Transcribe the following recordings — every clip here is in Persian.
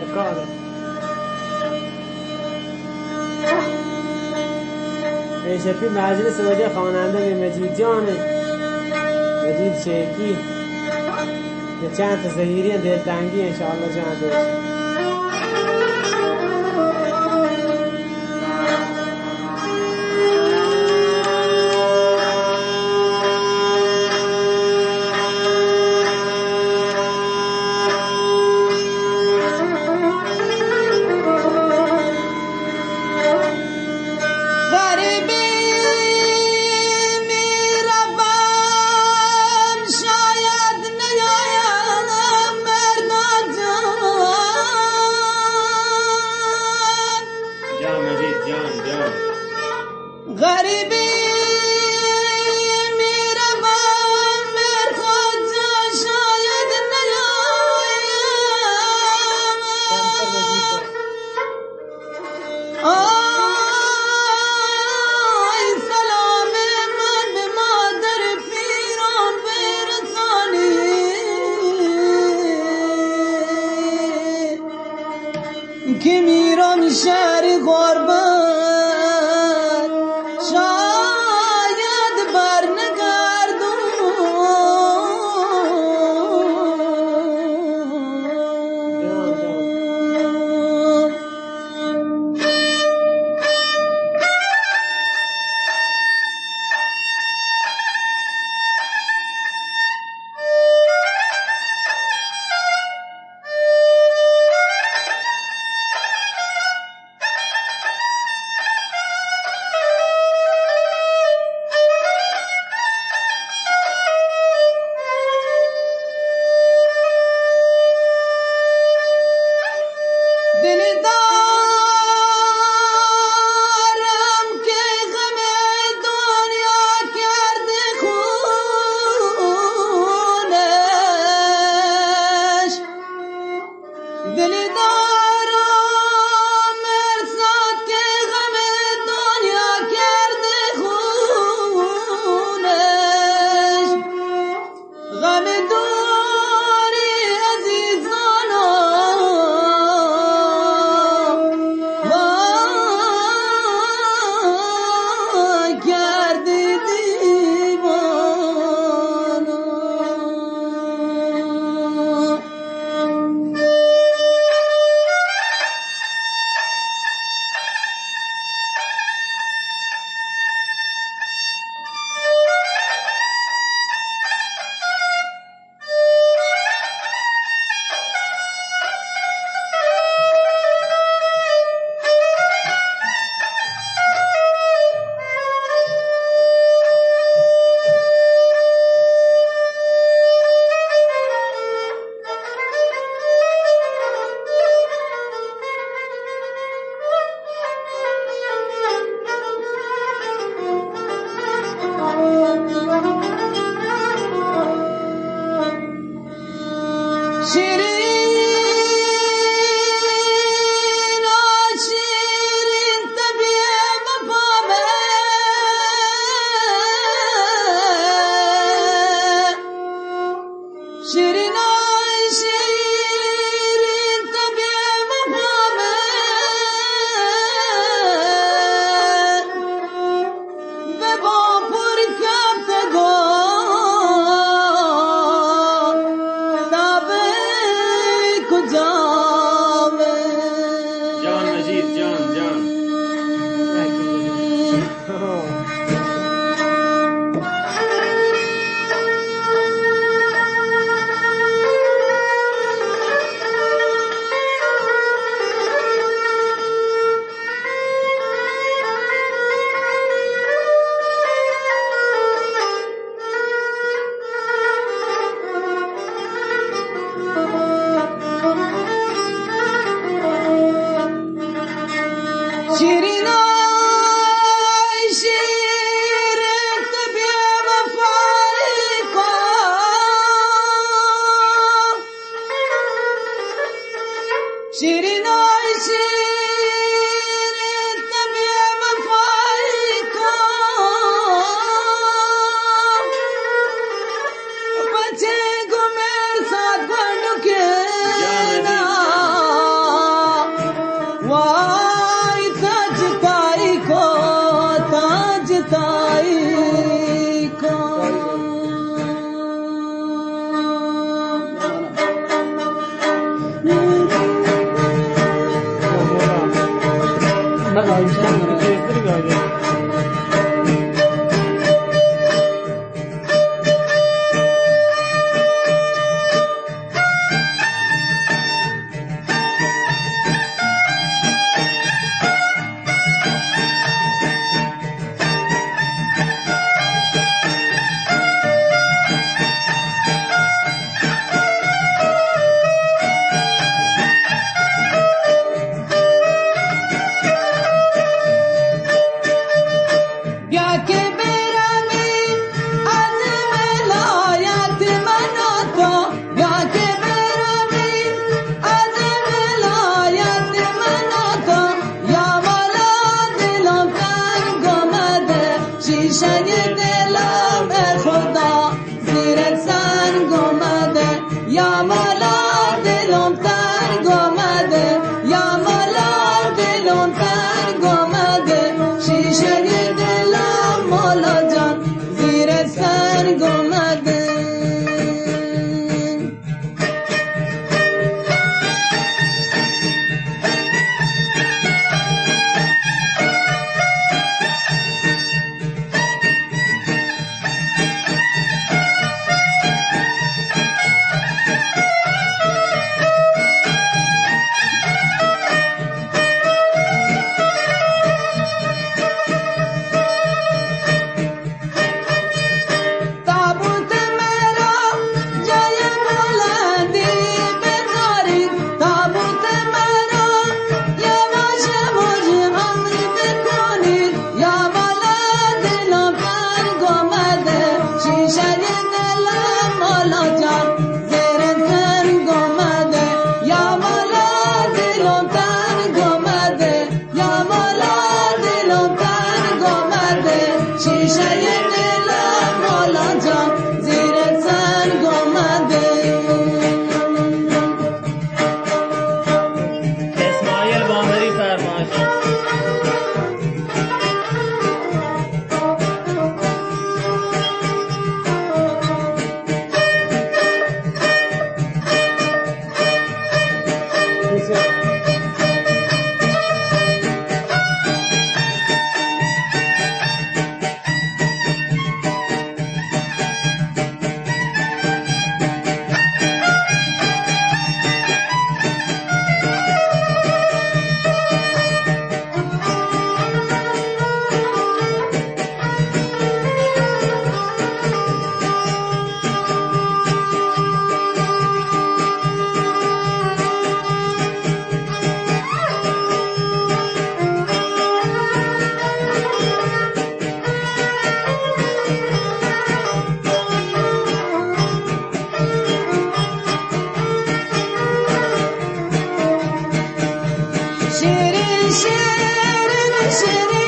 سرکاره پیشپی مجلس وجه خواننده به مجیدیانه مجید شیکی یه چند تا زهیری دلتنگی انشاءالله جان بشه. present. şirin şirin şirin.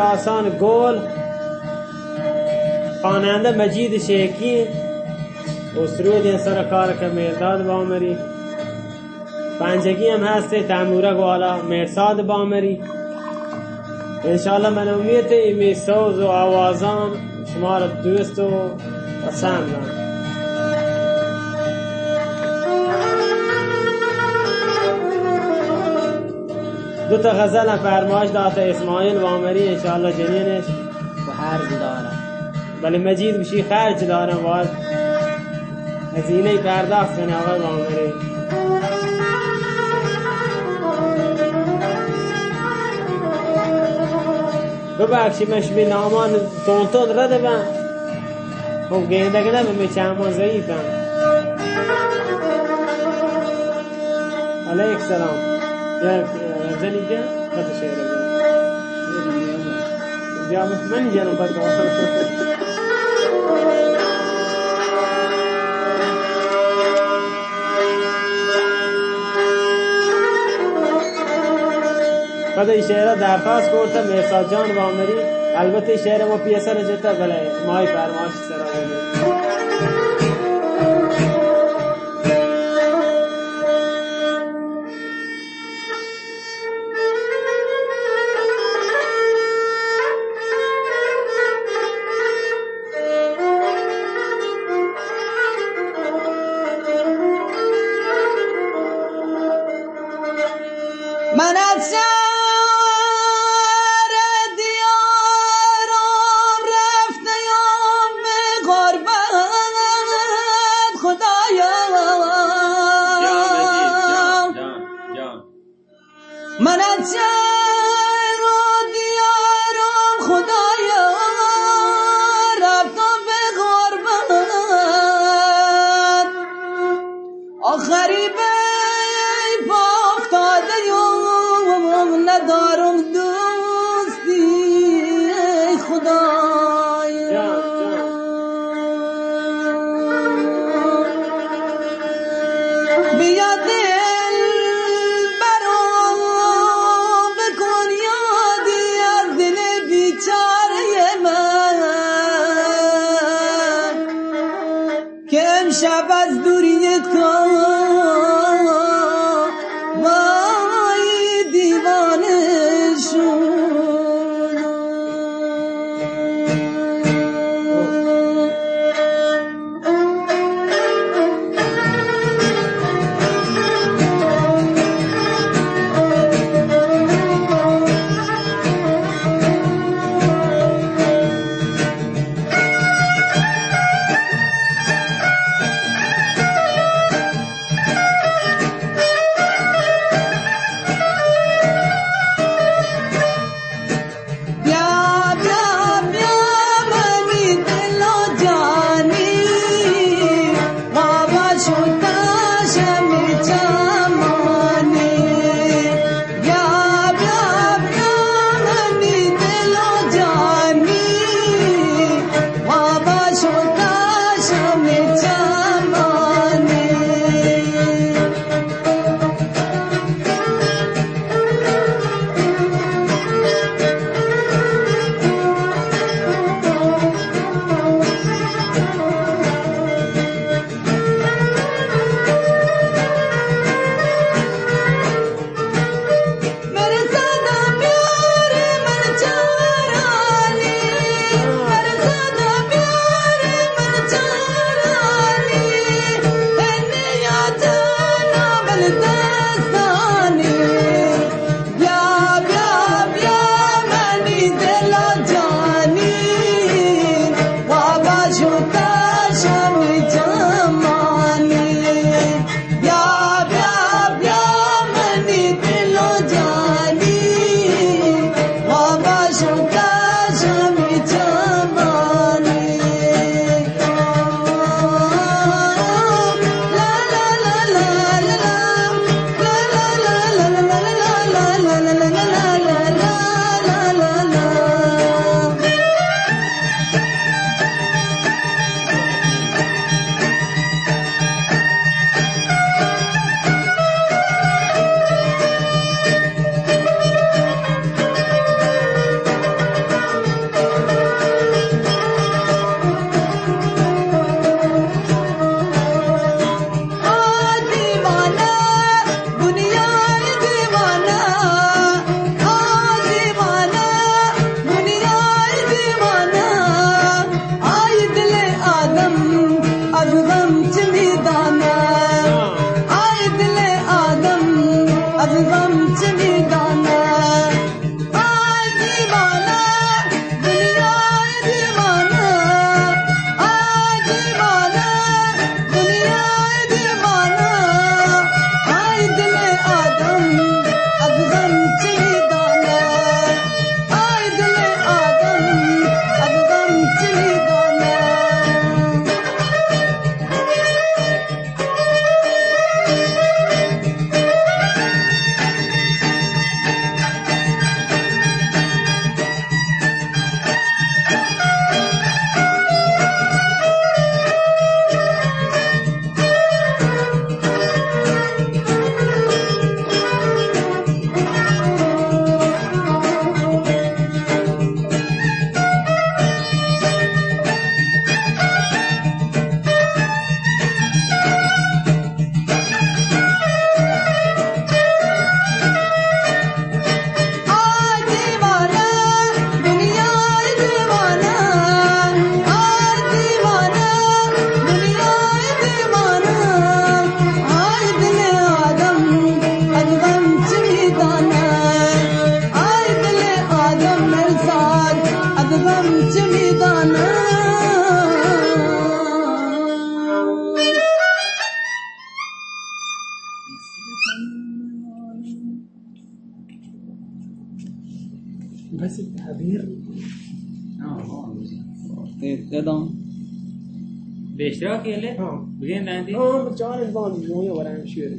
سلامت وجب راسان گل خواننده مجید شیکی اسرود سر کار که مرداد بامری. پنجگی هم هسته تنبوره گوالا مرساد بامری. انشاءالله من امید ایمی سوز و آوازان شما را دوست و پسند دو تا غزل هم فرمایش داتا اسماعیل وامری انشاءالله جنینش. و هرز دارم. ولی مجید بشی خرج دارم؟ باید هزینه پرداخت کنه آقای بامری ببخشی مش به نامان تولتون رده من خب گینده کنه به چند ضعیفم. علیک سلام. بیا خط شعر بیا من جانم بکر بعد این شعر درخواست کرده مرساد جان وامری البته شعر ما پیسر جتا بله مای فرماش سرا could. به اشتراک یله ها. بگین نندی ها جان البان موی ورم شیر